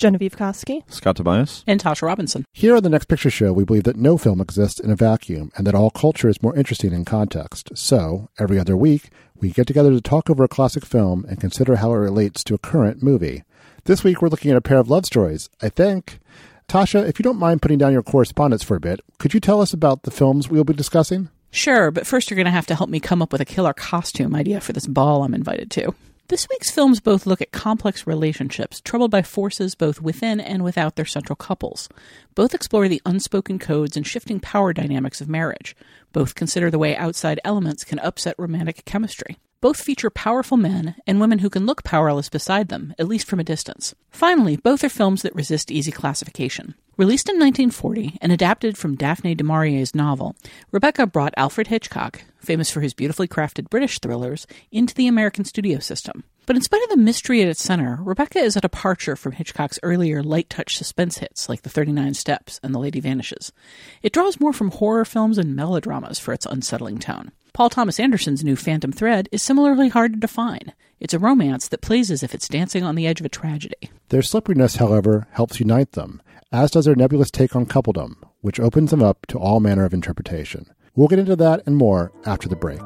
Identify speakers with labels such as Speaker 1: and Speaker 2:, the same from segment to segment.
Speaker 1: Genevieve Koski,
Speaker 2: Scott Tobias,
Speaker 3: and Tasha Robinson.
Speaker 4: Here on the Next Picture Show, we believe that no film exists in a vacuum and that all culture is more interesting in context. So, every other week, we get together to talk over a classic film and consider how it relates to a current movie. This week, we're looking at a pair of love stories, I think. Tasha, if you don't mind putting down your correspondence for a bit, could you tell us about the films we'll be discussing?
Speaker 3: Sure, but first you're going to have to help me come up with a killer costume idea for this ball I'm invited to. This week's films both look at complex relationships troubled by forces both within and without their central couples. Both explore the unspoken codes and shifting power dynamics of marriage. Both consider the way outside elements can upset romantic chemistry. Both feature powerful men and women who can look powerless beside them, at least from a distance. Finally, both are films that resist easy classification. Released in 1940 and adapted from Daphne du Maurier's novel, Rebecca brought Alfred Hitchcock, famous for his beautifully crafted British thrillers, into the American studio system. But in spite of the mystery at its center, Rebecca is a departure from Hitchcock's earlier light touch suspense hits like The 39 Steps and The Lady Vanishes. It draws more from horror films and melodramas for its unsettling tone. Paul Thomas Anderson's new Phantom Thread is similarly hard to define. It's a romance that plays as if it's dancing on the edge of a tragedy.
Speaker 4: Their slipperiness, however, helps unite them, as does their nebulous take on coupledom, which opens them up to all manner of interpretation. We'll get into that and more after the break.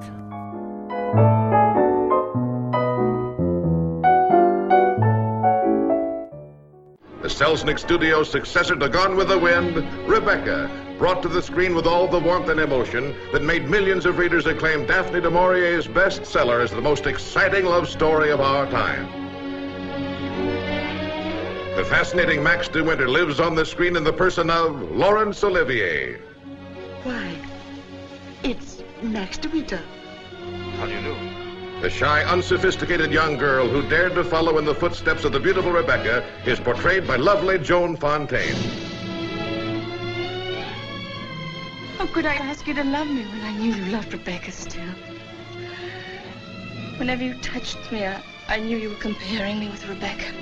Speaker 5: The Selznick Studios' successor to Gone with the Wind, Rebecca, brought to the screen with all the warmth and emotion that made millions of readers acclaim Daphne du Maurier's bestseller as the most exciting love story of our time. The fascinating Max de Winter lives on the screen in the person of Laurence Olivier.
Speaker 6: Why, it's Max de Winter.
Speaker 5: How do you know? The shy, unsophisticated young girl who dared to follow in the footsteps of the beautiful Rebecca is portrayed by lovely Joan Fontaine.
Speaker 6: How could I ask you to love me when I knew you loved Rebecca still? Whenever you touched me, I, I knew you were comparing me with Rebecca.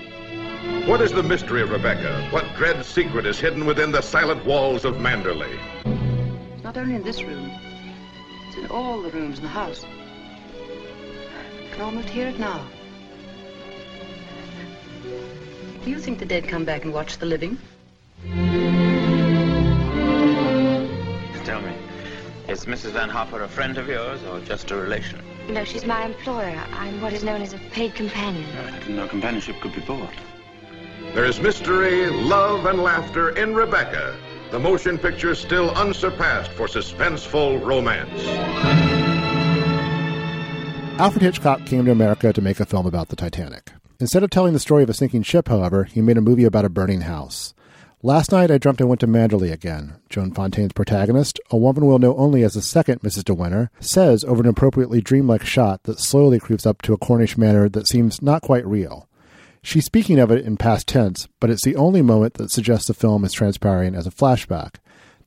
Speaker 5: What is the mystery of Rebecca? What dread secret is hidden within the silent walls of Manderley?
Speaker 7: It's not only in this room. It's in all the rooms in the house. I can almost hear it now. Do you think the dead come back and watch the living?
Speaker 8: Tell me, is Mrs. Van Hopper a friend of yours or just a relation?
Speaker 9: No, she's my employer. I'm what is known as a paid companion.
Speaker 8: Uh, I didn't know companionship could be bought.
Speaker 5: There is mystery, love, and laughter in Rebecca, the motion picture still unsurpassed for suspenseful romance.
Speaker 4: Alfred Hitchcock came to America to make a film about the Titanic. Instead of telling the story of a sinking ship, however, he made a movie about a burning house. Last night I dreamt I went to Manderley again. Joan Fontaine's protagonist, a woman we'll know only as the second Mrs. De Winter, says over an appropriately dreamlike shot that slowly creeps up to a Cornish manor that seems not quite real. She's speaking of it in past tense, but it's the only moment that suggests the film is transpiring as a flashback.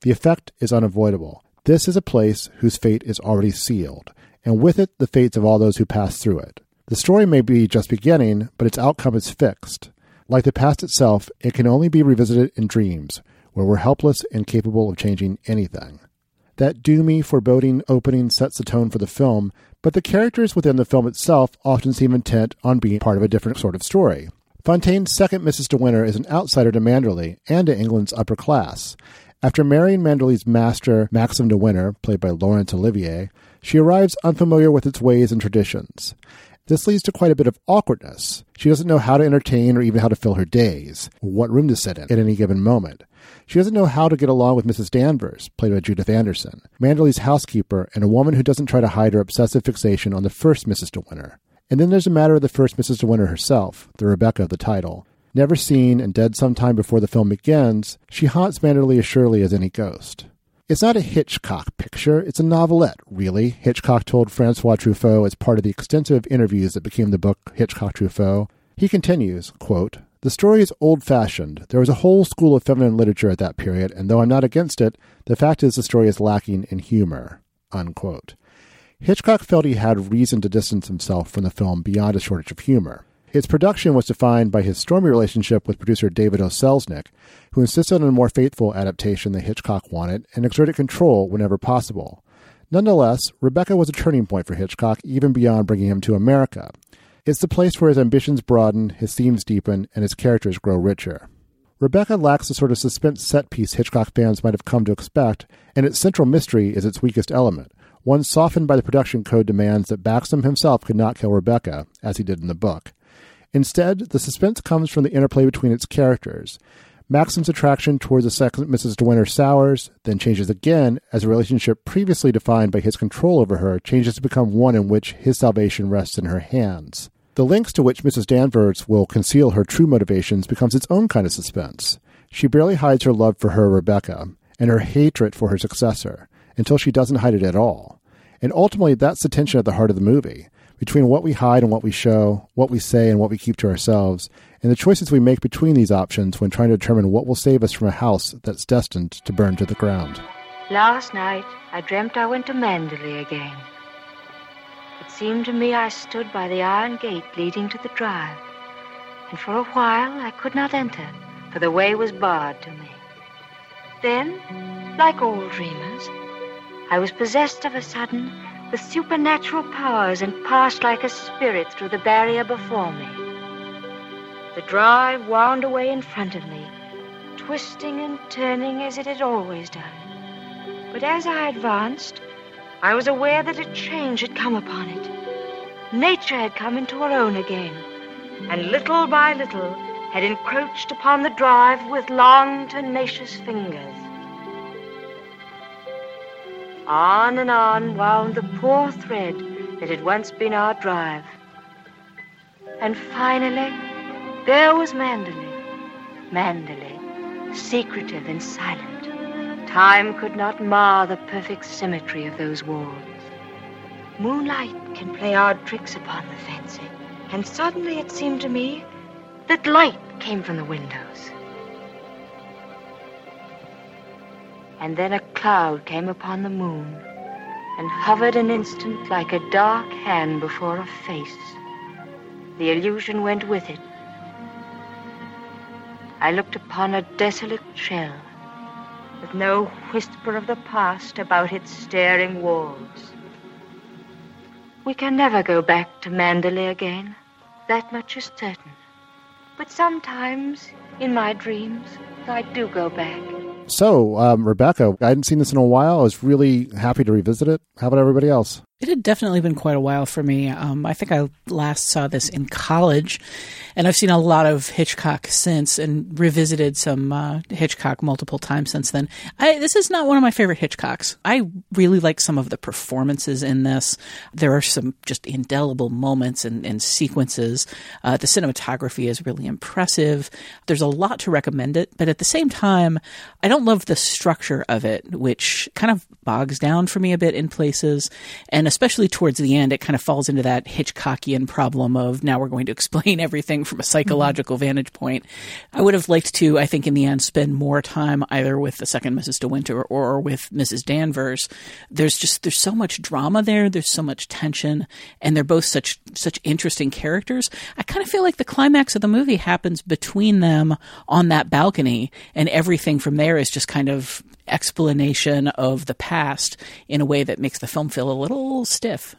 Speaker 4: The effect is unavoidable. This is a place whose fate is already sealed, and with it the fates of all those who pass through it. The story may be just beginning, but its outcome is fixed. Like the past itself, it can only be revisited in dreams, where we're helpless and capable of changing anything. That doomy, foreboding opening sets the tone for the film, but the characters within the film itself often seem intent on being part of a different sort of story. Fontaine's second Mrs. De Winter is an outsider to Manderley and to England's upper class. After marrying Manderley's master, Maxim de Winter, played by Laurence Olivier, she arrives unfamiliar with its ways and traditions. This leads to quite a bit of awkwardness. She doesn't know how to entertain or even how to fill her days, what room to sit in at any given moment. She doesn't know how to get along with Mrs. Danvers, played by Judith Anderson, Manderley's housekeeper, and a woman who doesn't try to hide her obsessive fixation on the first Mrs. De Winter. And then there's the matter of the first Mrs. De Winter herself, the Rebecca of the title. Never seen and dead some time before the film begins, she haunts Manderley as surely as any ghost. It's not a Hitchcock picture, it's a novelette, really. Hitchcock told Francois Truffaut as part of the extensive interviews that became the book Hitchcock Truffaut. He continues, quote, The story is old fashioned. There was a whole school of feminine literature at that period, and though I'm not against it, the fact is the story is lacking in humor. Unquote. Hitchcock felt he had reason to distance himself from the film beyond a shortage of humor. Its production was defined by his stormy relationship with producer David O. Selznick, who insisted on a more faithful adaptation than Hitchcock wanted and exerted control whenever possible. Nonetheless, Rebecca was a turning point for Hitchcock even beyond bringing him to America. It's the place where his ambitions broaden, his themes deepen, and his characters grow richer. Rebecca lacks the sort of suspense set piece Hitchcock fans might have come to expect, and its central mystery is its weakest element, one softened by the production code demands that Baxter himself could not kill Rebecca, as he did in the book. Instead, the suspense comes from the interplay between its characters. Maxim's attraction towards the second Mrs. De Winter sours, then changes again as a relationship previously defined by his control over her changes to become one in which his salvation rests in her hands. The links to which Mrs. Danvers will conceal her true motivations becomes its own kind of suspense. She barely hides her love for her Rebecca and her hatred for her successor until she doesn't hide it at all. And ultimately, that's the tension at the heart of the movie between what we hide and what we show, what we say and what we keep to ourselves, and the choices we make between these options when trying to determine what will save us from a house that's destined to burn to the ground.
Speaker 9: Last night, I dreamt I went to Manderley again. It seemed to me I stood by the iron gate leading to the drive, and for a while I could not enter, for the way was barred to me. Then, like all dreamers, I was possessed of a sudden with supernatural powers and passed like a spirit through the barrier before me. The drive wound away in front of me, twisting and turning as it had always done. But as I advanced, I was aware that a change had come upon it. Nature had come into her own again, and little by little had encroached upon the drive with long, tenacious fingers. On and on wound the poor thread that had once been our drive. And finally, there was Manderley. Manderley, secretive and silent. Time could not mar the perfect symmetry of those walls. Moonlight can play odd tricks upon the fancy, and suddenly it seemed to me that light came from the windows. And then a cloud came upon the moon and hovered an instant like a dark hand before a face. The illusion went with it. I looked upon a desolate shell with no whisper of the past about its staring walls. We can never go back to Manderley again. That much is certain. But sometimes, in my dreams, I do go back.
Speaker 4: So, um, Rebecca, I hadn't seen this in a while. I was really happy to revisit it. How about everybody else?
Speaker 3: It had definitely been quite a while for me. Um, I think I last saw this in college, and I've seen a lot of Hitchcock since and revisited some uh, Hitchcock multiple times since then. I, this is not one of my favorite Hitchcocks. I really like some of the performances in this. There are some just indelible moments and, and sequences. Uh, the cinematography is really impressive. There's a lot to recommend it, but at the same time, I don't love the structure of it, which kind of bogs down for me a bit in places. And especially towards the end, it kind of falls into that Hitchcockian problem of now we're going to explain everything from a psychological mm-hmm. vantage point. I would have liked to, I think, in the end, spend more time either with the second Mrs. De Winter or with Mrs. Danvers. There's just there's so much drama there. There's so much tension, and they're both such such interesting characters. I kind of feel like the climax of the movie happens between them on that balcony, and everything from there is just kind of explanation of the past in a way that makes the film feel a little stiff.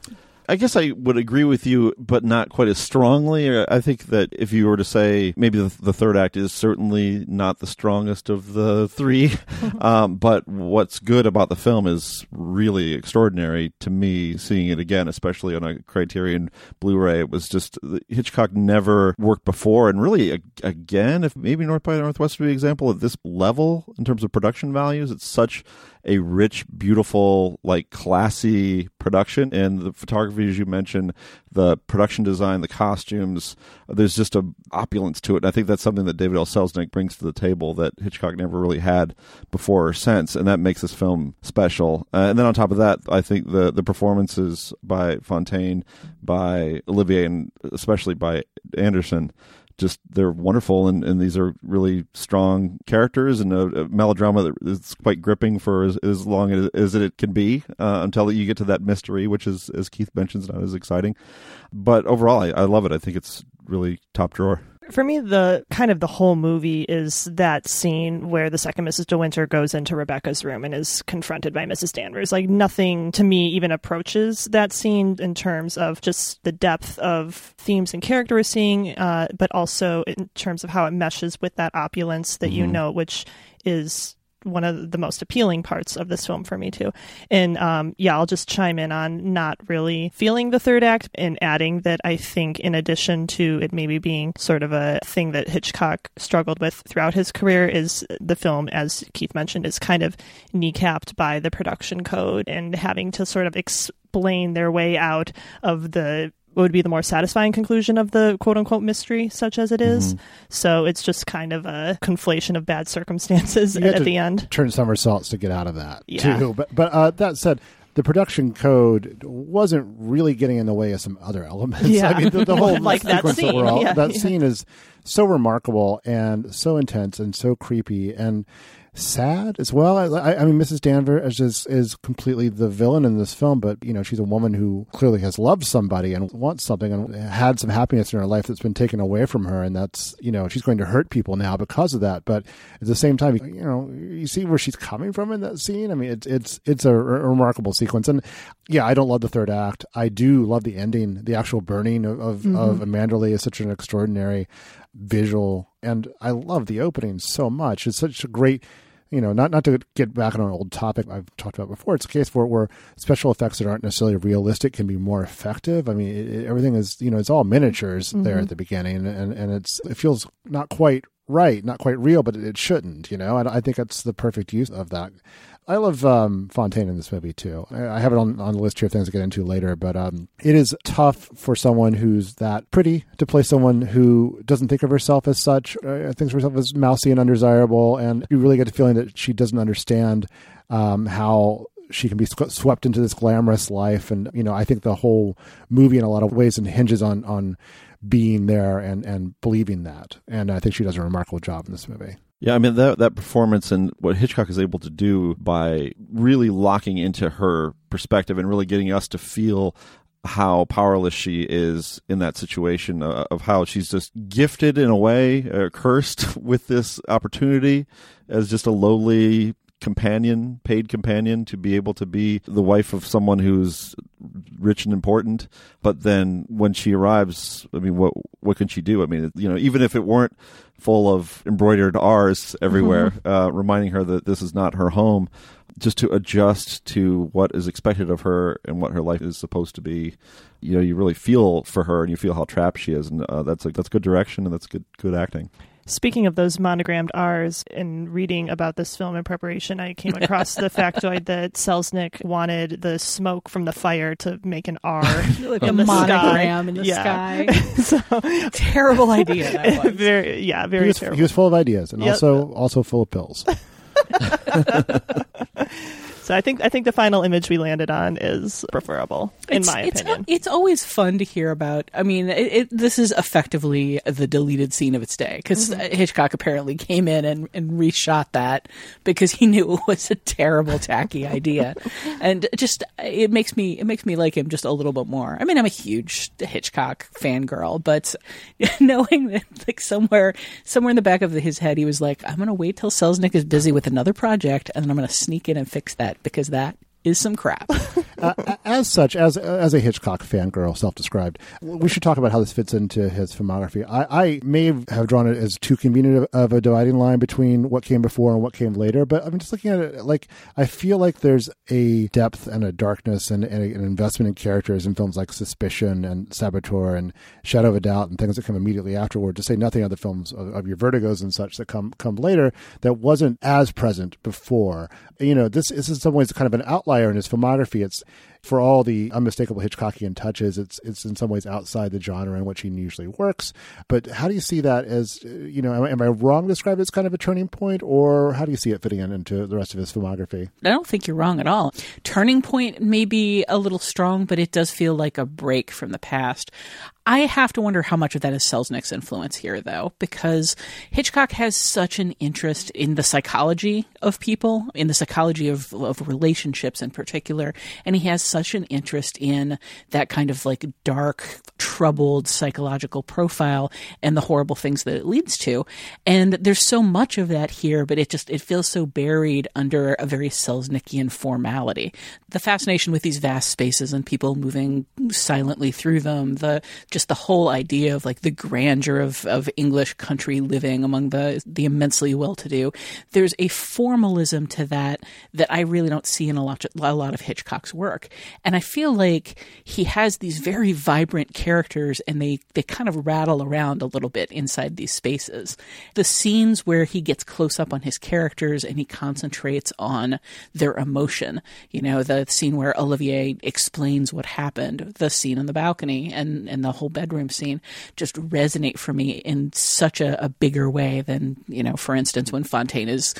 Speaker 1: I guess I would agree with you, but not quite as strongly. I think that if you were to say maybe the, the third act is certainly not the strongest of the three, um, but what's good about the film is really extraordinary to me. Seeing it again, especially on a Criterion Blu-ray, it was just Hitchcock never worked before, and really again, if maybe North by Northwest would be an example at this level in terms of production values, it's such a rich, beautiful, like classy production. And the photography, as you mentioned, the production design, the costumes, there's just a opulence to it. And I think that's something that David O. Selznick brings to the table that Hitchcock never really had before or since, and that makes this film special. Uh, and then on top of that, I think the the performances by Fontaine, by Olivier, and especially by Anderson just they're wonderful, and, and these are really strong characters and a, a melodrama that is quite gripping for as, as long as, as it can be uh, until you get to that mystery, which is, as Keith mentions, not as exciting. But overall, I, I love it. I think it's really top drawer.
Speaker 2: For me, the kind of the whole movie is that scene where the second Mrs. De Winter goes into Rebecca's room and is confronted by Mrs. Danvers. Like nothing to me even approaches that scene in terms of just the depth of themes and character we're seeing, uh, but also in terms of how it meshes with that opulence that mm-hmm. you know, which is one of the most appealing parts of this film for me too. And um, yeah, I'll just chime in on not really feeling the third act and adding that I think in addition to it maybe being sort of a thing that Hitchcock struggled with throughout his career is the film, as Keith mentioned, is kind of kneecapped by the production code and having to sort of explain their way out of the would be the more satisfying conclusion of the quote unquote mystery, such as it is. Mm-hmm. So it's just kind of a conflation of bad circumstances at the end.
Speaker 4: Turn somersaults to get out of that yeah. too. But but uh, that said, the production code wasn't really getting in the way of some other elements.
Speaker 2: Yeah.
Speaker 4: I mean, the, the whole
Speaker 2: like that scene.
Speaker 4: All,
Speaker 2: yeah.
Speaker 4: that
Speaker 2: yeah.
Speaker 4: scene is so remarkable and so intense and so creepy and sad as well. I, I, mean, Mrs. Danvers is is completely the villain in this film, but you know, she's a woman who clearly has loved somebody and wants something and had some happiness in her life that's been taken away from her, and that's you know, she's going to hurt people now because of that. But at the same time, you know, you see where she's coming from in that scene. I mean, it's it's it's a, a remarkable sequence, and yeah, I don't love the third act. I do love the ending, the actual burning of of, mm-hmm. of Manderley is such an extraordinary visual and I love the opening so much. It's such a great you know, not not to get back on an old topic I've talked about before. It's a case where where special effects that aren't necessarily realistic can be more effective. I mean, it, it, everything is you know it's all miniatures mm-hmm. there at the beginning, and and it's it feels not quite right, not quite real, but it, it shouldn't. You know, and I think that's the perfect use of that. I love um, Fontaine in this movie too. I have it on, on the list here of things to get into later, but um, it is tough for someone who's that pretty to play someone who doesn't think of herself as such, uh, thinks of herself as mousy and undesirable, and you really get the feeling that she doesn't understand um, how she can be swept into this glamorous life. And you know, I think the whole movie, in a lot of ways, and hinges on on being there and and believing that. And I think she does a remarkable job in this movie.
Speaker 1: Yeah, I mean that that performance and what Hitchcock is able to do by really locking into her perspective and really getting us to feel how powerless she is in that situation uh, of how she's just gifted in a way, uh, cursed with this opportunity as just a lowly companion, paid companion, to be able to be the wife of someone who's rich and important. But then when she arrives, I mean, what what can she do? I mean, you know, even if it weren't full of embroidered R's everywhere, mm-hmm. uh, reminding her that this is not her home, just to adjust to what is expected of her and what her life is supposed to be. You know, you really feel for her and you feel how trapped she is, and uh, that's like that's good direction and that's good good acting.
Speaker 2: Speaking of those monogrammed R's, in reading about this film in preparation, I came across the factoid that Selznick wanted the smoke from the fire to make an R,
Speaker 3: like a monogram
Speaker 2: sky.
Speaker 3: in the
Speaker 2: yeah.
Speaker 3: sky. so, Terrible idea. That was.
Speaker 2: very, yeah, very
Speaker 4: he was,
Speaker 2: terrible.
Speaker 4: He was full of ideas and yep. also also full of pills.
Speaker 2: So I think I think the final image we landed on is preferable in
Speaker 3: it's,
Speaker 2: my
Speaker 3: it's,
Speaker 2: opinion.
Speaker 3: It's always fun to hear about. I mean, it, it, this is effectively the deleted scene of its day because mm-hmm. Hitchcock apparently came in and, and reshot that because he knew it was a terrible, tacky idea, and just it makes me it makes me like him just a little bit more. I mean, I'm a huge Hitchcock fangirl, but knowing that like somewhere somewhere in the back of his head he was like, I'm going to wait till Selznick is busy with another project and then I'm going to sneak in and fix that because that is some crap.
Speaker 4: uh, as such, as as a Hitchcock fangirl, self-described, we should talk about how this fits into his filmography. I, I may have drawn it as too convenient of, a dividing line between what came before and what came later, but I'm just looking at it like I feel like there's a depth and a darkness and, and an investment in characters in films like Suspicion and Saboteur and Shadow of a Doubt and things that come immediately afterward. To say nothing of the films of, of your Vertigos and such that come come later that wasn't as present before. You know, this, this is in some ways kind of an outlier outlier in his filmography. It's for all the unmistakable Hitchcockian touches. It's it's in some ways outside the genre in which he usually works. But how do you see that as uh, you know? Am, am I wrong to describe it as kind of a turning point, or how do you see it fitting in into the rest of his filmography?
Speaker 3: I don't think you're wrong at all. Turning point may be a little strong, but it does feel like a break from the past. I have to wonder how much of that is Selznick's influence here, though, because Hitchcock has such an interest in the psychology of people, in the psychology of, of relationships in particular, and he has such an interest in that kind of like dark, troubled psychological profile and the horrible things that it leads to. And there's so much of that here, but it just it feels so buried under a very Selznickian formality. The fascination with these vast spaces and people moving silently through them, the just the whole idea of like the grandeur of, of English country living among the the immensely well to do. There's a formalism to that that I really don't see in a lot a lot of Hitchcock's work. And I feel like he has these very vibrant characters and they, they kind of rattle around a little bit inside these spaces. The scenes where he gets close up on his characters and he concentrates on their emotion. You know, the scene where Olivier explains what happened, the scene on the balcony and, and the whole bedroom scene just resonate for me in such a, a bigger way than, you know, for instance, when Fontaine is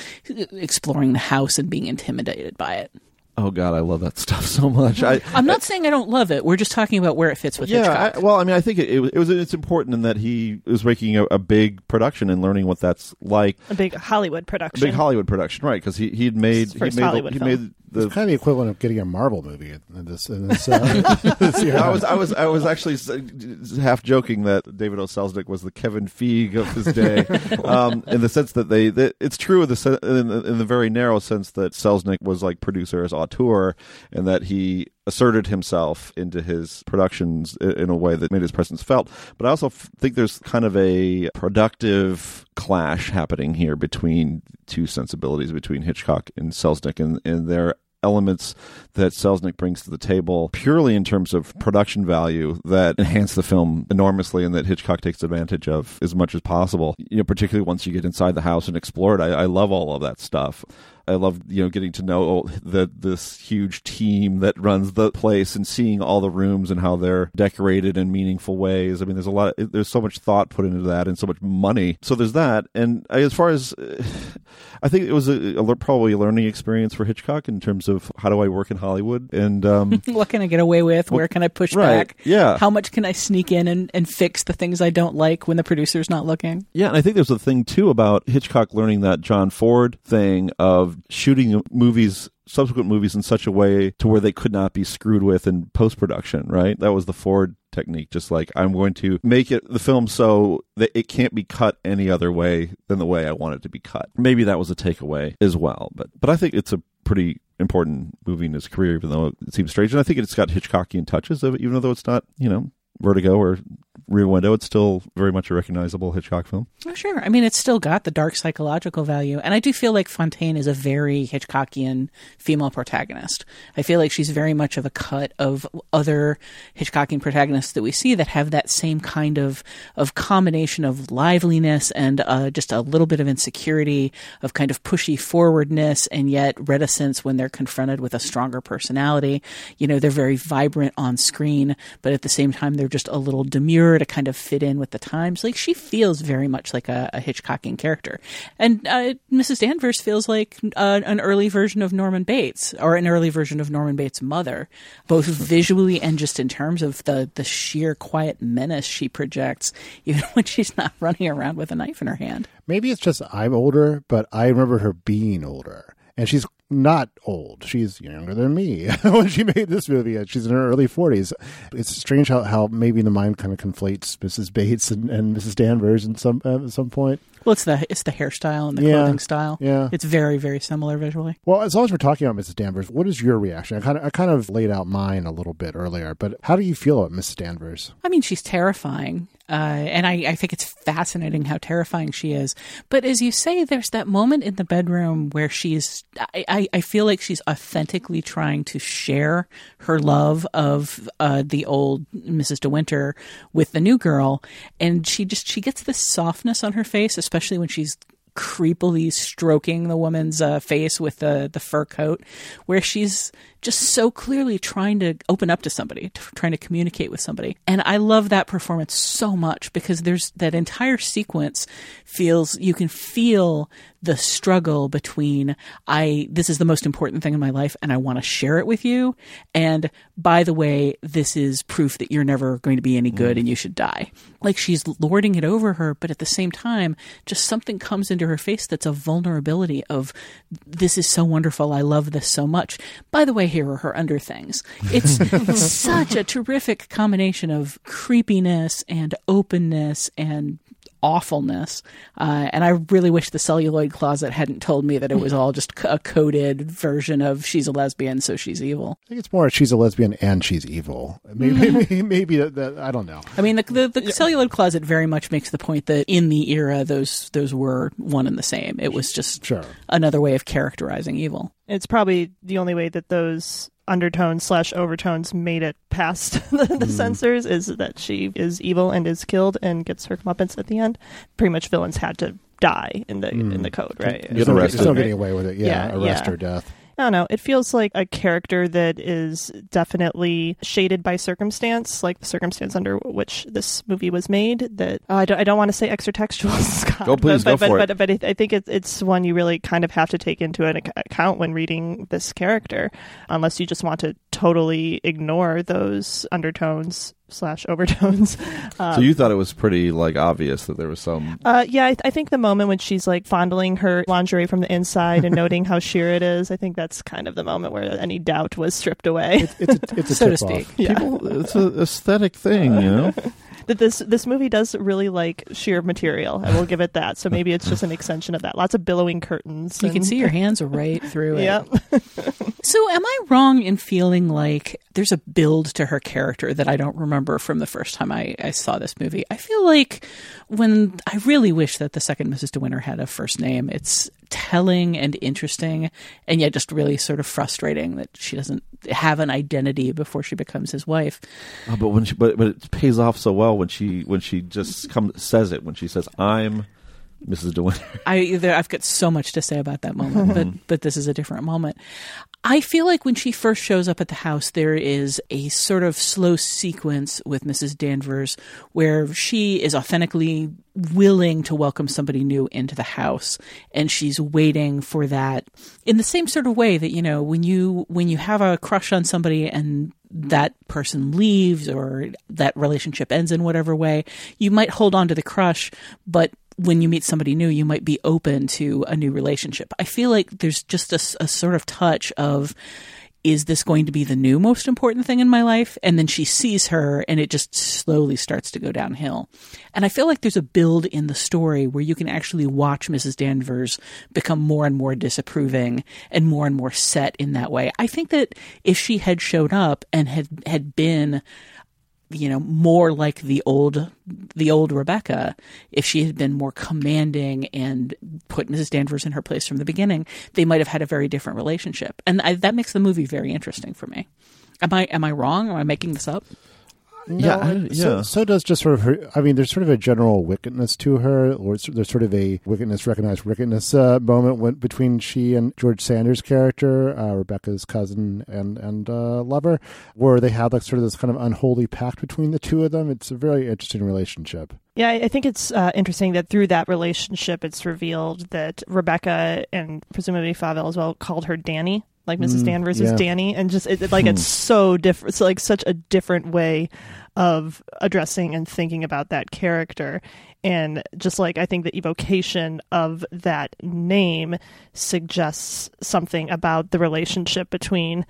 Speaker 3: exploring the house and being intimidated by it.
Speaker 1: Oh God, I love that stuff so much. I,
Speaker 3: I'm not saying I don't love it. We're just talking about where it fits with
Speaker 1: yeah,
Speaker 3: Hitchcock.
Speaker 1: I, well, I mean, I think it, it, was- it was it's important in that he was making a, a big production and learning what that's like.
Speaker 2: A big Hollywood
Speaker 1: A
Speaker 2: production.
Speaker 1: big Hollywood production, right? Because he he'd made he
Speaker 2: first
Speaker 1: made
Speaker 2: Hollywood
Speaker 1: he
Speaker 2: film.
Speaker 1: made the
Speaker 4: It's kind of the equivalent of getting a Marvel movie in this. In this, uh, this year.
Speaker 1: I was I was I was actually half joking that David O. Selznick was the Kevin Feige of his day, um, in the sense that they that it's true in the sen- in the, in the very narrow sense that Selznick was like producer as auteur, and that he asserted himself into his productions in a way that made his presence felt. But I also f- think there's kind of a productive clash happening here between two sensibilities between Hitchcock and Selznick, and and their elements that Selznick brings to the table purely in terms of production value that enhance the film enormously and that Hitchcock takes advantage of as much as possible. You know, particularly once you get inside the house and explore it. I, I love all of that stuff. I love you know getting to know the this huge team that runs the place and seeing all the rooms and how they're decorated in meaningful ways. I mean, there's a lot. there's so much thought put into that and so much money. So there's that. And as far as I think it was a, a probably a learning experience for Hitchcock in terms of how do I work in Hollywood and um,
Speaker 3: what can I get away with? Where can I push
Speaker 1: right,
Speaker 3: back?
Speaker 1: yeah.
Speaker 3: How much can I sneak in and, and fix the things I don't like when the producer's not looking?
Speaker 1: Yeah, and I think there's a thing too about Hitchcock learning that John Ford thing of shooting movies subsequent movies in such a way to where they could not be screwed with in post production, right? That was the Ford technique just like I'm going to make it the film so that it can't be cut any other way than the way I want it to be cut. Maybe that was a takeaway as well, but but I think it's a pretty important movie in his career even though it seems strange and I think it's got Hitchcockian touches of it even though it's not, you know, Vertigo or Rear Window, it's still very much a recognizable Hitchcock film.
Speaker 3: Oh, sure. I mean, it's still got the dark psychological value. And I do feel like Fontaine is a very Hitchcockian female protagonist. I feel like she's very much of a cut of other Hitchcockian protagonists that we see that have that same kind of, of combination of liveliness and uh, just a little bit of insecurity, of kind of pushy forwardness and yet reticence when they're confronted with a stronger personality. You know, they're very vibrant on screen, but at the same time, they're just a little demure to kind of fit in with the times. Like she feels very much like a, a Hitchcockian character, and uh, Mrs. Danvers feels like uh, an early version of Norman Bates or an early version of Norman Bates' mother, both visually and just in terms of the the sheer quiet menace she projects, even when she's not running around with a knife in her hand.
Speaker 4: Maybe it's just I'm older, but I remember her being older. And she's not old. She's younger than me when she made this movie. She's in her early 40s. It's strange how, how maybe the mind kind of conflates Mrs. Bates and, and Mrs. Danvers in some, uh, at some point.
Speaker 3: Well, it's the it's the hairstyle and the
Speaker 4: Yeah.
Speaker 3: clothing style.
Speaker 4: Yeah.
Speaker 3: it's very very similar visually.
Speaker 4: Well, as long as we're talking about Mrs. Danvers, what is your reaction? I kind of, I kind of laid out mine a little bit earlier, but how do you feel about Mrs. Danvers?
Speaker 3: I mean, she's terrifying. Uh, and I, I think it's fascinating how terrifying she is. But as you say, there's that moment in the bedroom where she's, I, I, I feel like she's authentically trying to share her love of uh, the old Mrs. De Winter with the new girl. And she just, she gets this softness on her face, especially when she's creepily stroking the woman's uh, face with the the fur coat, where she's just so clearly trying to open up to somebody, t- trying to communicate with somebody. And I love that performance so much because there's that entire sequence feels you can feel the struggle between I this is the most important thing in my life and I want to share it with you and by the way this is proof that you're never going to be any good mm. and you should die. Like she's lording it over her but at the same time just something comes into her face that's a vulnerability of this is so wonderful I love this so much. By the way here are her under things. It's such a terrific combination of creepiness and openness and awfulness. Uh, and I really wish the celluloid closet hadn't told me that it was all just a coded version of she's a lesbian, so she's evil.
Speaker 4: I think it's more she's a lesbian and she's evil. Maybe, maybe, maybe that, that, I don't know.
Speaker 3: I mean, the, the, the celluloid closet very much makes the point that in the era, those those were one and the same. It was just
Speaker 4: Sure.
Speaker 3: another way of characterizing evil.
Speaker 2: It's probably the only way that those undertones slash overtones made it past the, the hmm. censors is that she is evil and is killed and gets her comeuppance at the end. Pretty much villains had to die in the in the hmm. code, right?
Speaker 1: Get
Speaker 4: There's no,
Speaker 1: arrested.
Speaker 4: there's no getting away with it. Yeah,
Speaker 2: Yeah,
Speaker 4: arrest
Speaker 2: yeah.
Speaker 4: or death.
Speaker 2: I don't know. It feels like a character that is definitely shaded by circumstance, like the circumstance under which this movie was made. That uh, I don't, I don't want to say extratextual, Scott.
Speaker 1: Go, please,
Speaker 2: but,
Speaker 1: go
Speaker 2: but,
Speaker 1: for
Speaker 2: but,
Speaker 1: it.
Speaker 2: But, I think it's it's one you really kind of have to take into an account when reading this character, unless you just want to totally ignore those undertones slash overtones. Um,
Speaker 1: so you thought it was pretty like obvious that there was some.
Speaker 2: uh, yeah, I, I think the moment when she's like fondling her lingerie from the inside and noting how sheer it is, I think that's kind of the moment where any doubt was stripped away.
Speaker 4: It's a, it's a
Speaker 3: So to
Speaker 4: tip-off.
Speaker 3: speak.
Speaker 2: Yeah.
Speaker 1: People, it's an aesthetic thing, you know.
Speaker 2: That this this movie does really like sheer material. I will give it that. So maybe it's just an extension of that. Lots of billowing curtains.
Speaker 3: You can see your hands right through it.
Speaker 2: Yeah.
Speaker 3: So, am I wrong in feeling like there's a build to her character that I don't remember from the first time I, I saw this movie? I feel like when I really wish that the second Mrs. De Winter had a first name. It's telling and interesting, and yet just really sort of frustrating that she doesn't have an identity before she becomes his wife.
Speaker 1: Oh, but when she, but but it pays off so well when she when she just comes says it when she says I'm Mrs. De Winter.
Speaker 3: I there, I've got so much to say about that moment, mm-hmm. but but this is a different moment. I feel like when she first shows up at the house, there is a sort of slow sequence with Mrs. Danvers where she is authentically willing to welcome somebody new into the house, and she's waiting for that in the same sort of way that you know when you when you have a crush on somebody and that person leaves or that relationship ends in whatever way, you might hold on to the crush, but when you meet somebody new, you might be open to a new relationship. I feel like there's just a sort of touch of, is this going to be the new most important thing in my life? And then she sees her and it just slowly starts to go downhill. And I feel like there's a build in the story where you can actually watch Mrs. Danvers become more and more disapproving and more and more set in that way. I think that if she had showed up and had, had been you know more like the old the old Rebecca if she had been more commanding and put Mrs. Danvers in her place from the beginning they might have had a very different relationship. And I, that makes the movie very interesting for me. Am I am I wrong? Am I making this up
Speaker 1: Yeah, I-
Speaker 4: No, So, so does just sort of her. I mean, there's sort of a general wickedness to her, or there's sort of a wickedness, recognized wickedness uh, moment when, between she and George Sanders' character, uh, Rebecca's cousin and and uh, lover, where they have like sort of this kind of unholy pact between the two of them. It's a very interesting relationship.
Speaker 2: Yeah, I I think it's uh, interesting that through that relationship, it's revealed that Rebecca and presumably Favell as well called her Danny, like Mrs.
Speaker 4: Mm,
Speaker 2: Danvers
Speaker 4: yeah.
Speaker 2: is Danny, and just it, it- like it's so different. It's like such a different way of addressing and thinking about that character. And just like I think the evocation of that name suggests something about the relationship between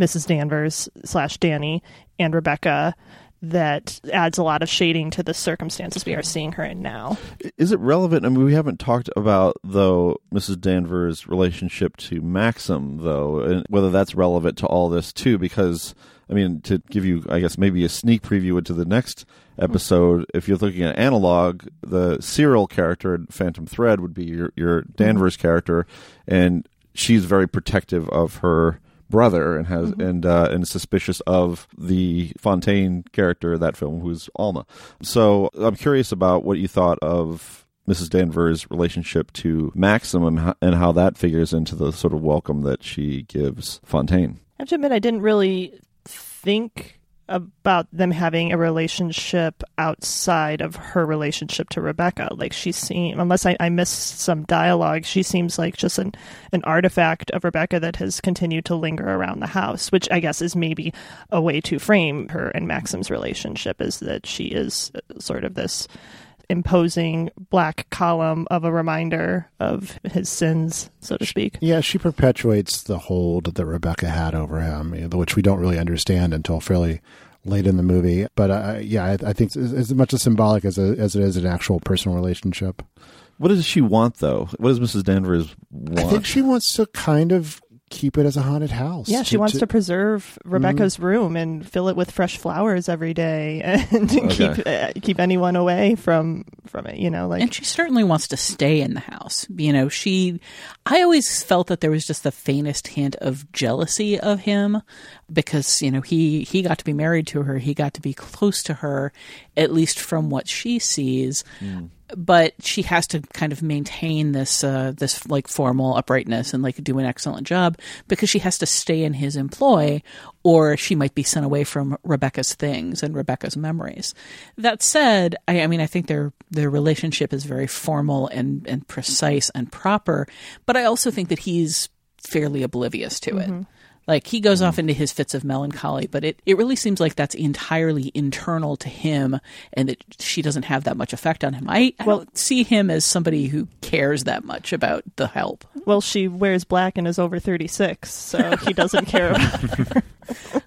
Speaker 2: Mrs. Danvers slash Danny and Rebecca that adds a lot of shading to the circumstances we are seeing her in now.
Speaker 1: Is it relevant? I mean, we haven't talked about though Mrs. Danvers' relationship to Maxim, though, and whether that's relevant to all this too. Because I mean, to give you, I guess, maybe a sneak preview into the next episode, if you're looking at analog, the Cyril character in Phantom Thread would be your your Danvers character, and she's very protective of her brother and has and uh, and is suspicious of the Fontaine character of that film, who's Alma. So I'm curious about what you thought of Mrs. Danvers' relationship to Maxim and how, and how that figures into the sort of welcome that she gives Fontaine.
Speaker 2: I have to admit, I didn't really think about them having a relationship outside of her relationship to Rebecca. Like she seems, unless I, I some dialogue, she seems like just an, an artifact of Rebecca that has continued to linger around the house, which I guess is maybe a way to frame her and Maxim's relationship is that she is uh, sort of this imposing black column of a reminder of his sins, so to speak.
Speaker 4: Yeah, she perpetuates the hold that Rebecca had over him, which we don't really understand until fairly late in the movie. But uh, yeah, I, I, think it's as much as symbolic as, a, as it is an actual personal relationship.
Speaker 1: What does she want, though? What does Mrs. Danvers want?
Speaker 4: I think she wants to kind of keep it as a haunted house.
Speaker 2: Yeah, she
Speaker 4: to,
Speaker 2: wants
Speaker 4: to,
Speaker 2: to preserve Rebecca's mm. room and fill it with fresh flowers every day, and okay. keep uh, keep anyone away from from it. You know, like
Speaker 3: and she certainly wants to stay in the house. You know, she. I always felt that there was just the faintest hint of jealousy of him because you know he he got to be married to her, he got to be close to her, at least from what she sees. Mm but she has to kind of maintain this uh, this like formal uprightness and like do an excellent job because she has to stay in his employ or she might be sent away from Rebecca's things and Rebecca's memories. That said, I, I mean I think their their relationship is very formal and and precise and proper, but I also think that he's fairly oblivious to mm-hmm. Like he goes mm-hmm. off into his fits of melancholy, but it, it really seems like that's entirely internal to him and that she doesn't have that much effect on him. I, I well, don't see him as somebody who cares that much about the help.
Speaker 2: Well, she wears black and is over 36, so he doesn't care about her.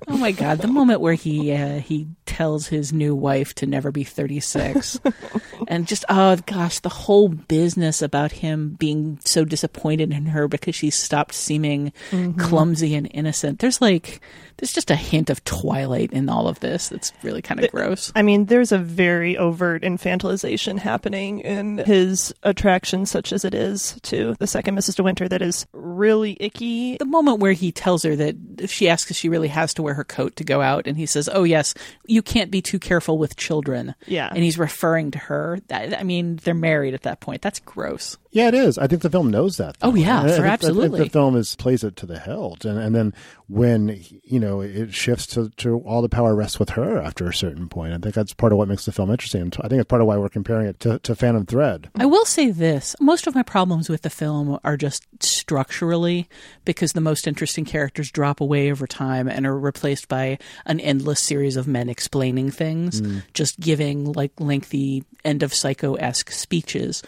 Speaker 3: Oh my god, the moment where he uh, he tells his new wife to never be 36 and just oh gosh, the whole business about him being so disappointed in her because she stopped seeming mm-hmm. clumsy and innocent. There's like there's just a hint of Twilight in all of this. That's really kind of gross.
Speaker 2: I mean, there's a very overt infantilization happening in his attraction, such as it is to the second Mrs. De Winter, that is really icky.
Speaker 3: The moment where he tells her that if she asks if she really has to wear her coat to go out, and he says, "Oh yes, you can't be too careful with children."
Speaker 2: Yeah,
Speaker 3: and he's referring to her. I mean, they're married at that point. That's gross.
Speaker 4: Yeah, it is. I think the film knows that.
Speaker 3: Though. Oh yeah, for I absolutely.
Speaker 4: I the film is plays it to the hilt, and and then when you know it shifts to, to all the power rests with her after a certain point. I think that's part of what makes the film interesting. I think it's part of why we're comparing it to, to Phantom Thread.
Speaker 3: I will say this: most of my problems with the film are just structurally because the most interesting characters drop away over time and are replaced by an endless series of men explaining things, mm. just giving like lengthy end of psycho esque speeches.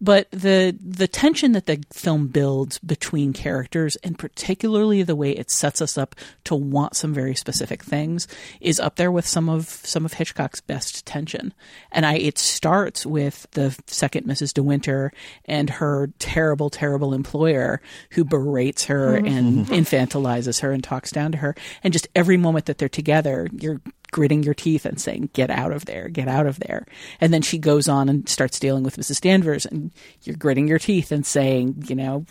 Speaker 3: But the the tension that the film builds between characters, and particularly the way it sets us up to want some very specific things, is up there with some of some of Hitchcock's best tension. And I it starts with the second Mrs. De Winter and her terrible, terrible employer who berates her mm-hmm. and infantilizes her and talks down to her. And just every moment that they're together, you're gritting your teeth and saying, "Get out of there, get out of there." And then she goes on and starts dealing with Mrs. Danvers, and you're gritting your teeth and saying, you know,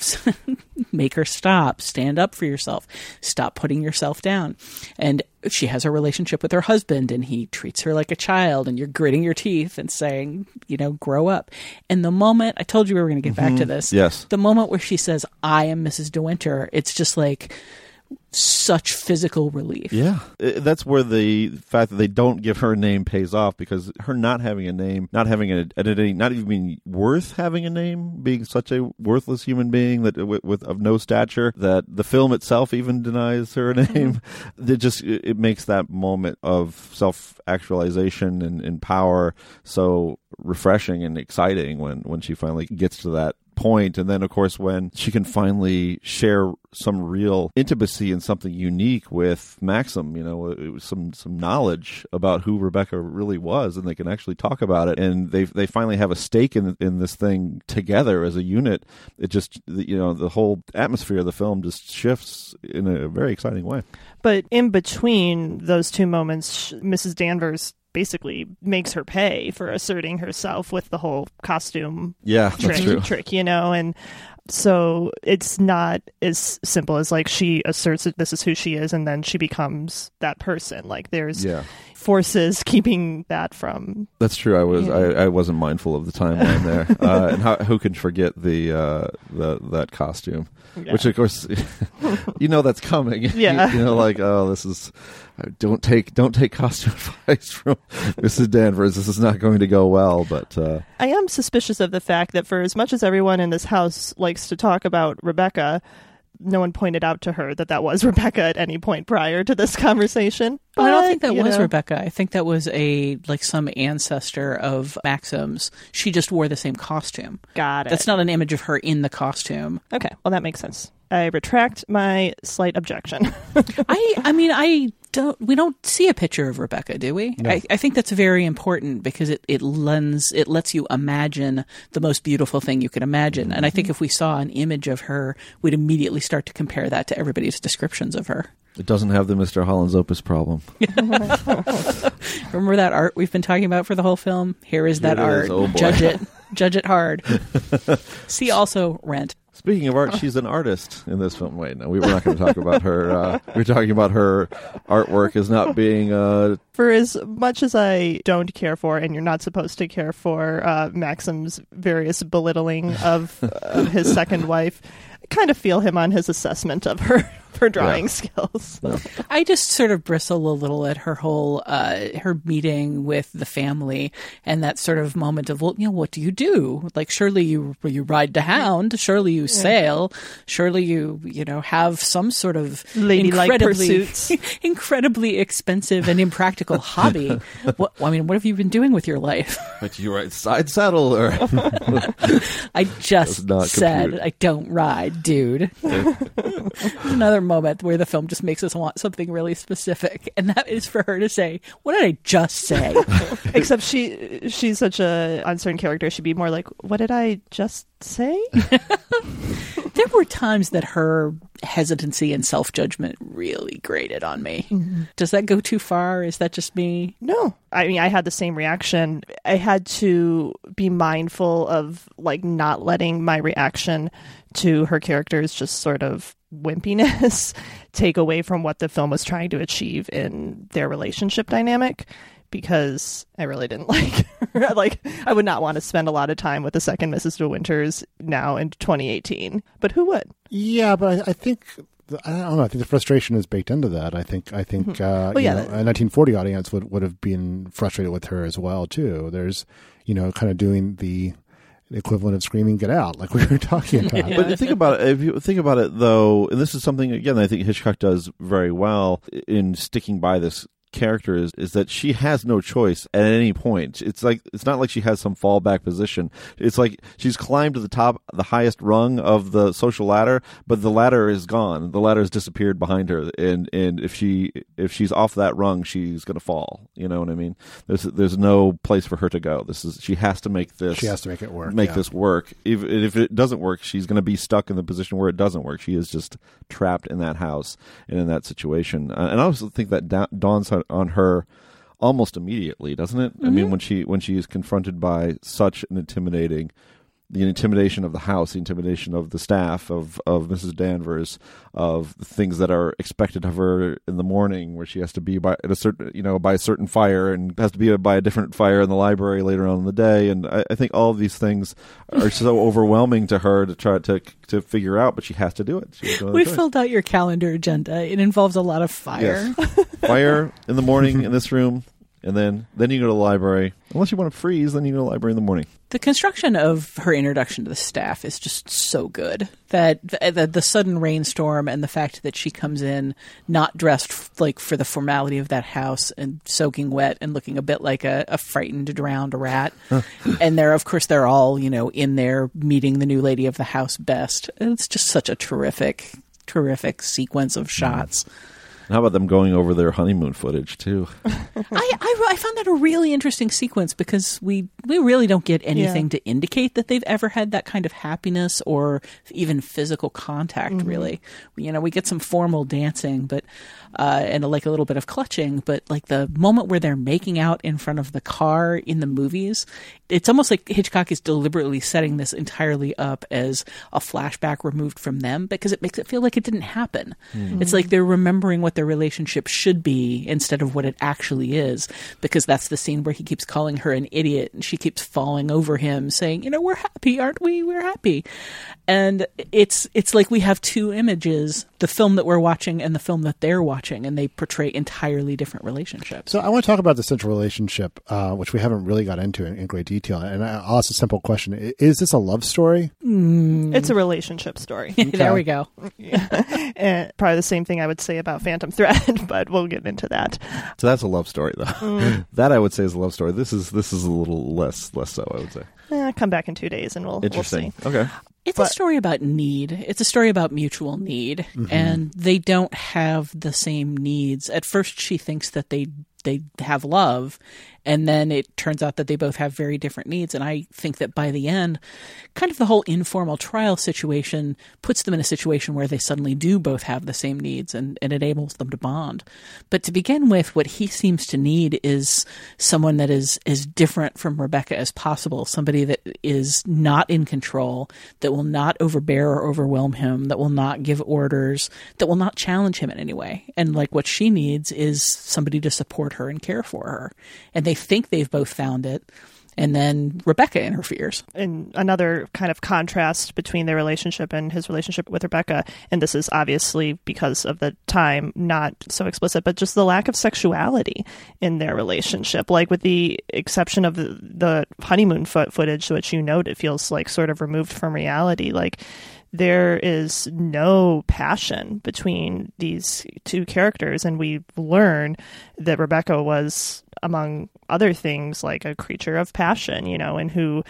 Speaker 3: make her stop, stand up for yourself, stop putting yourself down. And she has a relationship with her husband, and he treats her like a child, and you're gritting your teeth and saying, you know, grow up. And the moment I told you we were going to get mm-hmm. back to mm-hmm. this,
Speaker 1: yes,
Speaker 3: the moment where she says, "I am Mrs. De Winter," it's just like such physical relief.
Speaker 1: Yeah. That's where the fact that they don't give her a name pays off because her not having a name, not having an identity, not even being worth having a name, being such a worthless human being that with, with of no stature that the film itself even denies her a name. Mm-hmm. It just it makes that moment of self actualization and, and power so refreshing and exciting when when she finally gets to that point and then of course when she can finally share some real intimacy and something unique with Maxim, you know, some some knowledge about who Rebecca really was, and they can actually talk about it, and they they finally have a stake in in this thing together as a unit. It just you know the whole atmosphere of the film just shifts in a very exciting way.
Speaker 2: But in between those two moments, Mrs. Danvers basically makes her pay for asserting herself with the whole costume
Speaker 1: yeah
Speaker 2: trick, trick you know and So it's not as simple as like she asserts that this is who she is and then she becomes that person. Like there's
Speaker 1: Yeah.
Speaker 2: forces keeping that from
Speaker 1: That's true. I was
Speaker 2: Yeah.
Speaker 1: I, I wasn't mindful of the timeline there, uh, and how, who can forget the uh, the that costume,
Speaker 2: Yeah.
Speaker 1: which of course you know that's coming.
Speaker 2: Yeah.
Speaker 1: you, know, like oh, this is uh, don't take don't take costume advice from Mrs. Danvers. This is not going to go well. But uh,
Speaker 2: I am suspicious of the fact that for as much as everyone in this house likes to talk about Rebecca, no one pointed out to her that that was Rebecca at any point prior to this conversation.
Speaker 3: Oh, I don't think that was
Speaker 2: know,
Speaker 3: Rebecca. I think that was a like some ancestor of Maxim's. She just wore the same costume.
Speaker 2: Got it.
Speaker 3: That's not an image of her in the costume.
Speaker 2: Okay, well that makes sense. I retract my slight objection.
Speaker 3: I I mean I don't we don't see a picture of Rebecca, do we?
Speaker 2: No.
Speaker 3: I, I think that's very important because it, it lends it lets you imagine the most beautiful thing you can imagine. And I think mm-hmm. if we saw an image of her, we'd immediately start to compare that to everybody's descriptions of her.
Speaker 1: it doesn't have the Mr. Holland's Opus problem.
Speaker 3: Remember that art we've been talking about for the whole film? Here is that
Speaker 1: Here
Speaker 3: art.
Speaker 1: is. Oh.
Speaker 3: Judge it. Judge it hard. See also Rent.
Speaker 1: Speaking of art, she's an artist in this film. Wait, no, we were not going to talk about her. Uh, We're talking about her artwork as not being uh,
Speaker 2: for as much as I don't care for, and you're not supposed to care for uh, Maxim's various belittling of, of his second wife, I kind of feel him on his assessment of her her drawing
Speaker 3: Yeah.
Speaker 2: skills.
Speaker 3: I just sort of bristle a little at her whole uh, her meeting with the family and that sort of moment of well, you know, what do you do? Like, surely you you ride the hound, surely you sail, surely you you know have some sort of
Speaker 2: Ladylike
Speaker 3: incredibly
Speaker 2: pursuits.
Speaker 3: incredibly expensive and impractical hobby. what I mean, what have you been doing with your life?
Speaker 1: But you ride side saddle or
Speaker 3: I just
Speaker 1: not
Speaker 3: said
Speaker 1: compute.
Speaker 3: I don't ride, dude. Another moment where the film just makes us want something really specific, and that is for her to say, "What did I just say?"
Speaker 2: Except she she's such a uncertain character. She'd be more like, "What did I just say?"
Speaker 3: there were times that her hesitancy and self judgment really grated on me. Mm-hmm. Does that go too far? Is that just me?
Speaker 2: No. I mean, I had the same reaction. I had to be mindful of like not letting my reaction to her character's just sort of wimpiness take away from what the film was trying to achieve in their relationship dynamic because I really didn't like her. like I would not want to spend a lot of time with the second Mrs. De Winters now in 2018. But who would?
Speaker 4: Yeah, but I, I think I don't know. I think the frustration is baked into that. I think I think uh,
Speaker 2: Well,
Speaker 4: you
Speaker 2: yeah,
Speaker 4: know, a 1940 audience would would have been frustrated with her as well too. There's you know kind of doing the equivalent of screaming "Get out!" like we were talking about.
Speaker 1: But think about it. If you think about it, though, and this is something again I think Hitchcock does very well in sticking by this character is is that she has no choice at any point. It's like it's not like she has some fallback position. It's like she's climbed to the top, the highest rung of the social ladder, but the ladder is gone. The ladder has disappeared behind her, and and if she if she's off that rung, she's going to fall. You know what I mean? There's there's no place for her to go. This is she has to make this.
Speaker 4: She has to make it work,
Speaker 1: Make
Speaker 4: yeah.
Speaker 1: this work. If if it doesn't work, she's going to be stuck in the position where it doesn't work. She is just trapped in that house and in that situation. And I also think that da- dawns on- on her almost immediately, doesn't it? I mean, mm-hmm. when she when she is confronted by such an intimidating. The intimidation of the house, the intimidation of the staff, of, of Mrs. Danvers, of the things that are expected of her in the morning, where she has to be by at a certain, you know, by a certain fire, and has to be by a different fire in the library later on in the day. And I, I think all of these things are so overwhelming to her to try to to figure out, but she has to do it. No
Speaker 3: We
Speaker 1: choice.
Speaker 3: filled out your calendar agenda. It involves a lot of fire.
Speaker 1: Yes. fire in the morning in this room, and then then you go to the library. Unless you want to freeze, then you go to the library in the morning.
Speaker 3: The construction of her introduction to the staff is just so good. That the, uh, the sudden rainstorm and the fact that she comes in not dressed f- like for the formality of that house and soaking wet and looking a bit like a, a frightened, drowned rat. and they're, of course, they're all you know in there meeting the new lady of the house best. It's just such a terrific, terrific sequence of mm. shots.
Speaker 1: And how about them going over their honeymoon footage too?
Speaker 3: I, I, I found that a really interesting sequence because we we really don't get anything
Speaker 2: Yeah.
Speaker 3: to indicate that they've ever had that kind of happiness or even physical contact.
Speaker 2: Mhm.
Speaker 3: Really, you know, we get some formal dancing, but uh, and like a little bit of clutching, but like the moment where they're making out in front of the car in the movies, it's almost like Hitchcock is deliberately setting this entirely up as a flashback removed from them because it makes it feel like it didn't happen.
Speaker 10: Mhm.
Speaker 3: It's like they're remembering what their relationship should be instead of what it actually is because that's the scene where he keeps calling her an idiot and she keeps falling over him saying, "You know, we're happy, aren't we? We're happy." And it's it's like we have two images, the film that we're watching and the film that they're watching and they portray entirely different relationships.
Speaker 4: So I want to talk about the central relationship, uh, which we haven't really got into in, in great detail. And I- I'll ask a simple question: Is this a love story?
Speaker 2: It's a relationship story.
Speaker 3: there we go.
Speaker 2: and probably the same thing I would say about Phantom Thread, but we'll get into that.
Speaker 1: So that's a love story, though.
Speaker 2: Mm.
Speaker 1: that I would say is a love story. This is this is a little less less so. I would say.
Speaker 2: Eh, come back in two days and we'll, we'll
Speaker 1: Interesting.
Speaker 2: see.
Speaker 1: Okay.
Speaker 3: It's a story about need. It's a story about mutual need,
Speaker 1: Mhm.
Speaker 3: and they don't have the same needs. At first, she thinks that they they have love, and then it turns out that they both have very different needs. And I think that by the end, kind of the whole informal trial situation puts them in a situation where they suddenly do both have the same needs, and, and enables them to bond. But to begin with, what he seems to need is someone that is as different from Rebecca as possible, somebody that is not in control, that will not overbear or overwhelm him, that will not give orders, that will not challenge him in any way. And like what she needs is somebody to support her and care for her. And they think they've both found it. And then Rebecca interferes.
Speaker 2: and another kind of contrast between their relationship and his relationship with Rebecca, and this is obviously because of the time, not so explicit, but just the lack of sexuality in their relationship. Like with the exception of the, the honeymoon foot footage, which you note, it feels like sort of removed from reality. Like there is no passion between these two characters, and we learn that Rebecca was, among other things, like a creature of passion, you know, and who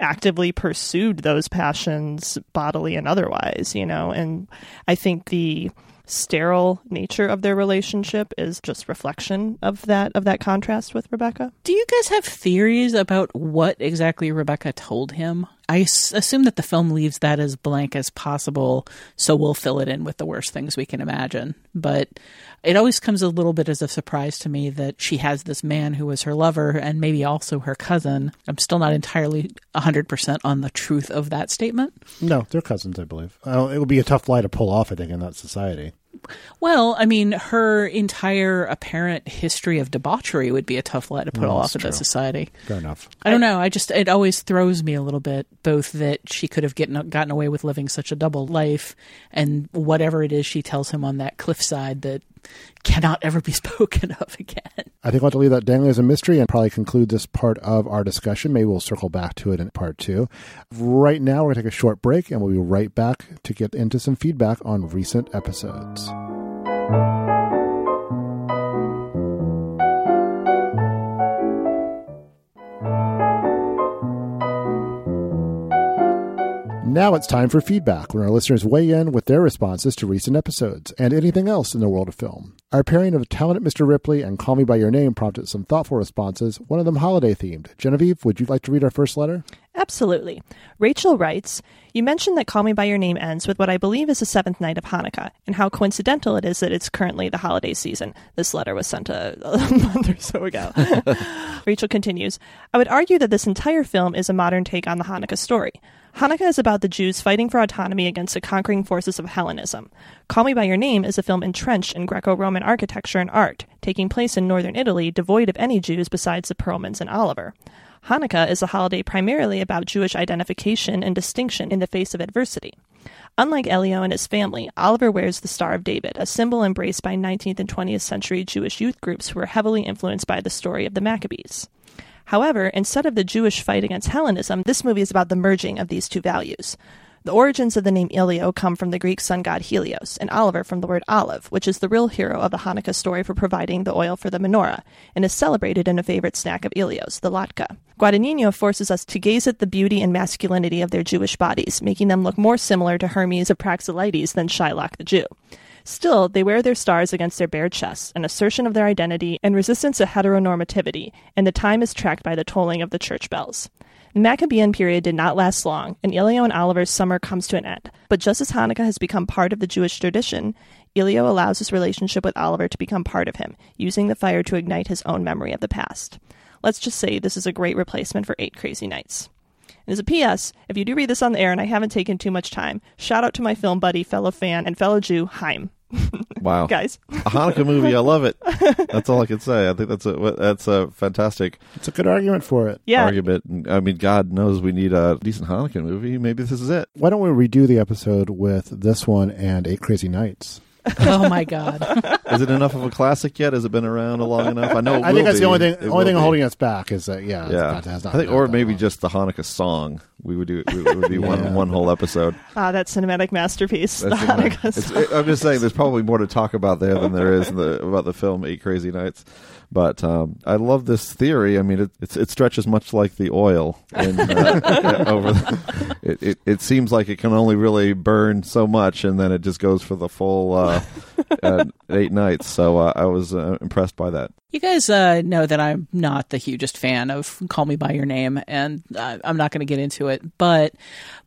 Speaker 2: actively pursued those passions bodily and otherwise, you know, and I think the sterile nature of their relationship is just reflection of that of that contrast with Rebecca.
Speaker 3: Do you guys have theories about what exactly Rebecca told him? I assume that the film leaves that as blank as possible, so we'll fill it in with the worst things we can imagine. But it always comes a little bit as a surprise to me that she has this man who was her lover and maybe also her cousin. I'm still not entirely 100% on the truth of that statement.
Speaker 4: No, they're cousins, I believe. Uh, it would be a tough lie to pull off, I think, in that society.
Speaker 3: Well, I mean, her entire apparent history of debauchery would be a tough lie to put
Speaker 4: Well,
Speaker 3: off
Speaker 4: that's
Speaker 3: in that society.
Speaker 4: Fair enough.
Speaker 3: I don't know. I just it always throws me a little bit, both that she could have gotten gotten away with living such a double life, and whatever it is she tells him on that cliffside that cannot ever be spoken of again.
Speaker 4: I think we'll have to leave that dangling as a mystery and probably conclude this part of our discussion. Maybe we'll circle back to it in part two. Right now, we're going to take a short break and we'll be right back to get into some feedback on recent episodes. Now it's time for feedback when our listeners weigh in with their responses to recent episodes and anything else in the world of film. Our pairing of Talented Mr. Ripley and Call Me By Your Name prompted some thoughtful responses, one of them holiday themed. Genevieve, would you like to read our first letter?
Speaker 2: Absolutely. Rachel writes, You mentioned that Call Me By Your Name ends with what I believe is the seventh night of Hanukkah, and how coincidental it is that it's currently the holiday season. This letter was sent a, a month or so ago. Rachel continues, I would argue that this entire film is a modern take on the Hanukkah story. Hanukkah is about the Jews fighting for autonomy against the conquering forces of Hellenism. Call Me By Your Name is a film entrenched in Greco Roman architecture and art, taking place in northern Italy, devoid of any Jews besides the Perlmans and Oliver. Hanukkah is a holiday primarily about Jewish identification and distinction in the face of adversity. Unlike Elio and his family, Oliver wears the Star of David, a symbol embraced by 19th and 20th century Jewish youth groups who were heavily influenced by the story of the Maccabees. However, instead of the Jewish fight against Hellenism, this movie is about the merging of these two values. The origins of the name Elio come from the Greek sun god Helios, and Oliver from the word olive, which is the real hero of the Hanukkah story for providing the oil for the menorah, and is celebrated in a favorite snack of Elios, the latke. Guadagnino forces us to gaze at the beauty and masculinity of their Jewish bodies, making them look more similar to Hermes of Praxiteles than Shylock the Jew. Still, they wear their stars against their bare chests, an assertion of their identity and resistance to heteronormativity, and the time is tracked by the tolling of the church bells. The Maccabean period did not last long, and Elio and Oliver's summer comes to an end. But just as Hanukkah has become part of the Jewish tradition, Elio allows his relationship with Oliver to become part of him, using the fire to ignite his own memory of the past. Let's just say this is a great replacement for Eight Crazy Nights. And as a PS, if you do read this on the air and I haven't taken too much time, shout out to my film buddy, fellow fan, and fellow Jew, Haim.
Speaker 1: Wow,
Speaker 2: Guys.
Speaker 1: a Hanukkah movie. I love it. That's all I can say. I think that's a that's a fantastic.
Speaker 4: It's a good argument for it.
Speaker 2: Yeah.
Speaker 1: argument. I mean, God knows we need a decent Hanukkah movie. Maybe this is it.
Speaker 4: Why don't we redo the episode with this one and Eight Crazy Nights?
Speaker 3: oh my god.
Speaker 1: Is it enough of a classic yet? Has it been around long enough? I know. It
Speaker 4: I
Speaker 1: will
Speaker 4: think that's the only thing.
Speaker 1: It
Speaker 4: only thing
Speaker 1: be.
Speaker 4: holding us back is that yeah, it's
Speaker 1: Yeah,
Speaker 4: not- has not
Speaker 1: I think, or maybe
Speaker 4: long.
Speaker 1: just the Hanukkah song. We would do. It would be one
Speaker 4: Yeah.
Speaker 1: one whole episode.
Speaker 2: Ah, that cinematic masterpiece, the
Speaker 1: That's
Speaker 2: Hanukkah
Speaker 1: it's,
Speaker 2: song.
Speaker 1: I'm just saying, there's probably more to talk about there than there is in the, about the film Eight Crazy Nights. But um, I love this theory. I mean, it, it's, it stretches much like the oil in, uh, over. The, it, it it seems like it can only really burn so much, and then it just goes for the full uh, uh, eight nights. So uh, I was uh, impressed by that.
Speaker 3: You guys uh, know that I'm not the hugest fan of Call Me By Your Name, and uh, I'm not going to get into it. But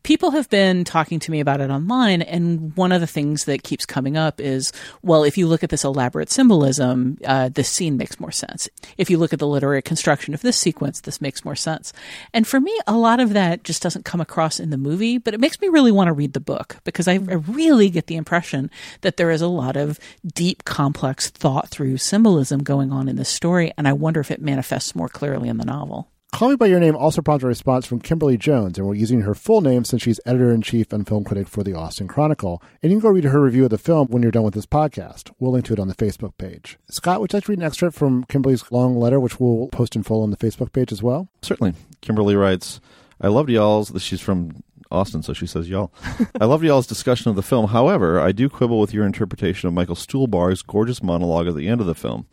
Speaker 3: people have been talking to me about it online, and one of the things that keeps coming up is well, if you look at this elaborate symbolism, uh, this scene makes more sense. If you look at the literary construction of this sequence, this makes more sense. And for me, a lot of that just doesn't come across in the movie, but it makes me really want to read the book because I, I really get the impression that there is a lot of deep, complex, thought through symbolism going on this story, and I wonder if it manifests more clearly in the novel.
Speaker 4: Call Me By Your Name also prompted a response from Kimberly Jones, and we're using her full name since she's editor in chief and film critic for the Austin Chronicle. And you can go read her review of the film when you're done with this podcast. We'll link to it on the Facebook page. Scott, would you like to read an excerpt from Kimberly's long letter, which we'll post in full on the Facebook page as well?
Speaker 1: Certainly. Kimberly writes, I loved y'all's. She's from Austin, so she says y'all. I loved y'all's discussion of the film. However, I do quibble with your interpretation of Michael Stuhlbarg's gorgeous monologue at the end of the film.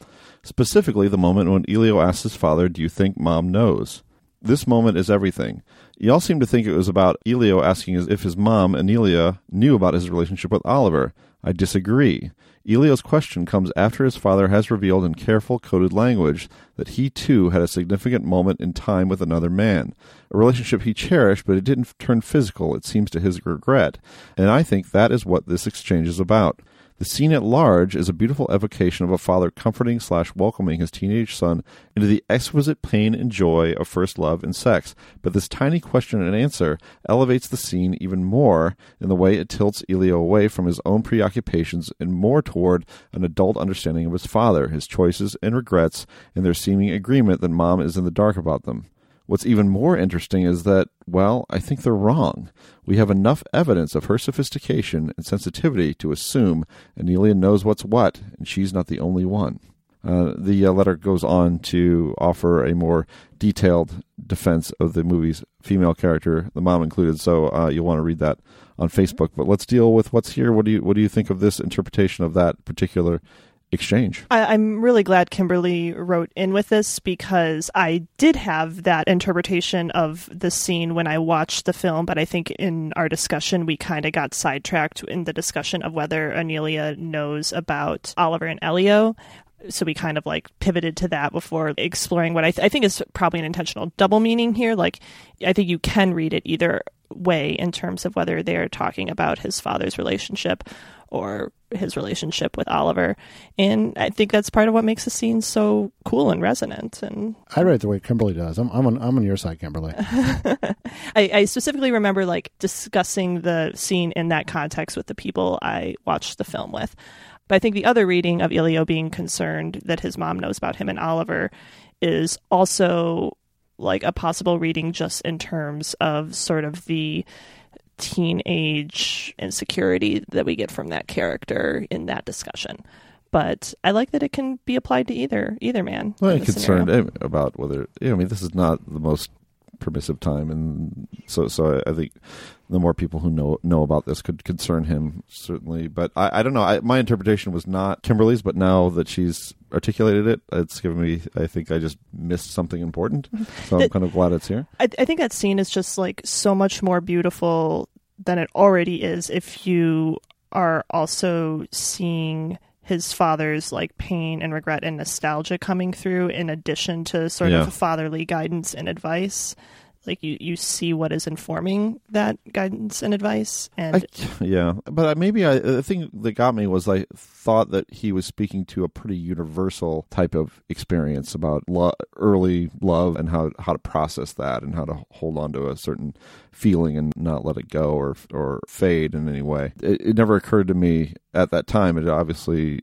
Speaker 1: Specifically, the moment when Elio asks his father, Do you think mom knows? This moment is everything. Y'all seem to think it was about Elio asking if his mom, Annella, knew about his relationship with Oliver. I disagree. Elio's question comes after his father has revealed in careful, coded language that he too had a significant moment in time with another man. A relationship he cherished, but it didn't turn physical, it seems to his regret. And I think that is what this exchange is about. The scene at large is a beautiful evocation of a father comforting slash welcoming his teenage son into the exquisite pain and joy of first love and sex. But this tiny question and answer elevates the scene even more in the way it tilts Elio away from his own preoccupations and more toward an adult understanding of his father, his choices and regrets, and their seeming agreement that mom is in the dark about them. What's even more interesting is that, well, I think they're wrong. We have enough evidence of her sophistication and sensitivity to assume Annella knows what's what, and she's not the only one. Uh, the uh, letter goes on to offer a more detailed defense of the movie's female character, the mom included. So uh, you'll want to read that on Facebook. But let's deal with what's here. What do you what do you think of this interpretation of that particular exchange?
Speaker 2: I, I'm really glad Kimberly wrote in with this because I did have that interpretation of the scene when I watched the film, but I think in our discussion we kind of got sidetracked in the discussion of whether Annella knows about Oliver and Elio. So we kind of like pivoted to that before exploring what I, th- I think is probably an intentional double meaning here. Like, I think you can read it either way in terms of whether they're talking about his father's relationship or his relationship with Oliver. And I think that's part of what makes the scene so cool and resonant. And
Speaker 4: I read it the way Kimberly does. I'm, I'm, on, I'm on your side, Kimberly.
Speaker 2: I, I specifically remember like discussing the scene in that context with the people I watched the film with. But I think the other reading of Elio being concerned that his mom knows about him and Oliver is also like a possible reading just in terms of sort of the teenage insecurity that we get from that character in that discussion. But I like that it can be applied to either either man.
Speaker 1: Well, I'm concerned
Speaker 2: scenario.
Speaker 1: about whether you know, I mean this is not the most permissive time, and so so I, I think the more people who know know about this could concern him certainly. But I, I don't know. I, my interpretation was not Kimberly's, but now that she's articulated it, it's given me. I think I just missed something important, so I'm kind of glad it's here.
Speaker 2: I, I think that scene is just like so much more beautiful than it already is if you are also seeing his father's like pain and regret and nostalgia coming through in addition to sort
Speaker 1: Yeah.
Speaker 2: of fatherly guidance and advice like you, you see what is informing that guidance and advice and
Speaker 1: I, yeah, but I- maybe I, the thing that got me was I thought that he was speaking to a pretty universal type of experience about lo- early love and how how to process that and how to hold on to a certain feeling and not let it go or or fade in any way. It, it never occurred to me at that time. It obviously.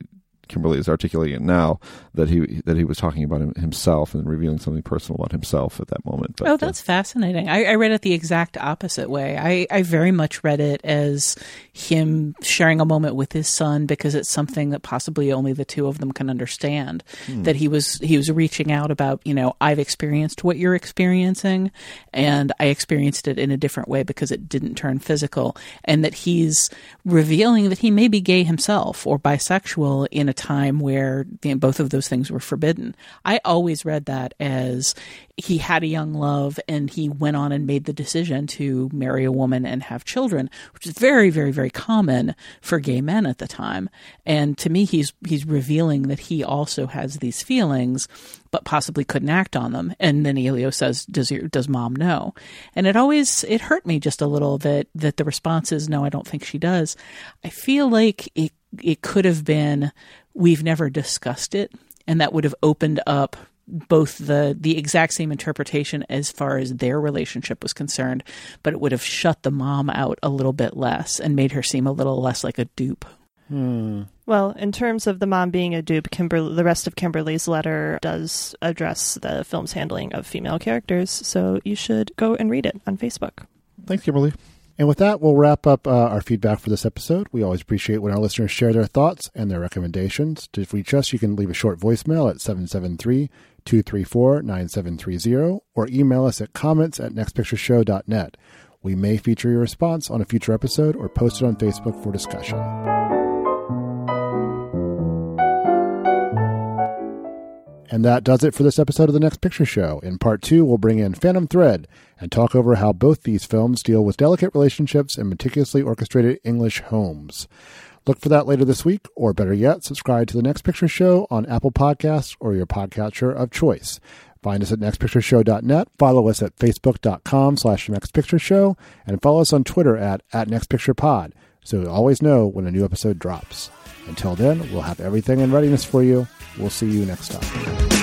Speaker 1: Kimberly is articulating it now that he that he was talking about him, himself and revealing something personal about himself at that moment. But,
Speaker 3: oh,
Speaker 1: uh,
Speaker 3: that's fascinating. I, I read it the exact opposite way. I, I very much read it as him sharing a moment with his son because it's something that possibly only the two of them can understand.
Speaker 10: Hmm.
Speaker 3: That he was he was reaching out about you know I've experienced what you're experiencing, and I experienced it in a different way because it didn't turn physical, and that he's revealing that he may be gay himself or bisexual in a time where you know, both of those things were forbidden. I always read that as he had a young love and he went on and made the decision to marry a woman and have children, which is very, very, very common for gay men at the time. And to me, he's he's revealing that he also has these feelings, but possibly couldn't act on them. And then Elio says, "Does your does mom know?" And it always it hurt me just a little that that the response is, "No, I don't think she does." I feel like it it could have been we've never discussed it and that would have opened up both the the exact same interpretation as far as their relationship was concerned but it would have shut the mom out a little bit less and made her seem a little less like a dupe
Speaker 4: Hmm.
Speaker 2: Well, in terms of the mom being a dupe, Kimber- the rest of Kimberly's letter does address the film's handling of female characters, so you should go and read it on Facebook.
Speaker 4: Thanks, Kimberly. And with that, we'll wrap up uh, our feedback for this episode. We always appreciate when our listeners share their thoughts and their recommendations. To reach us, you can leave a short voicemail at 773 234 9730 or email us at comments at nextpictureshow.net. We may feature your response on a future episode or post it on Facebook for discussion. And that does it for this episode of The Next Picture Show. In part two, we'll bring in Phantom Thread and talk over how both these films deal with delicate relationships and meticulously orchestrated English homes. Look for that later this week, or better yet, subscribe to The Next Picture Show on Apple Podcasts or your podcatcher of choice. Find us at nextpictureshow.net, follow us at facebook.com slash nextpictureshow, and follow us on Twitter at, at nextpicturepod, so you'll always know when a new episode drops. Until then, we'll have everything in readiness for you. We'll see you next time.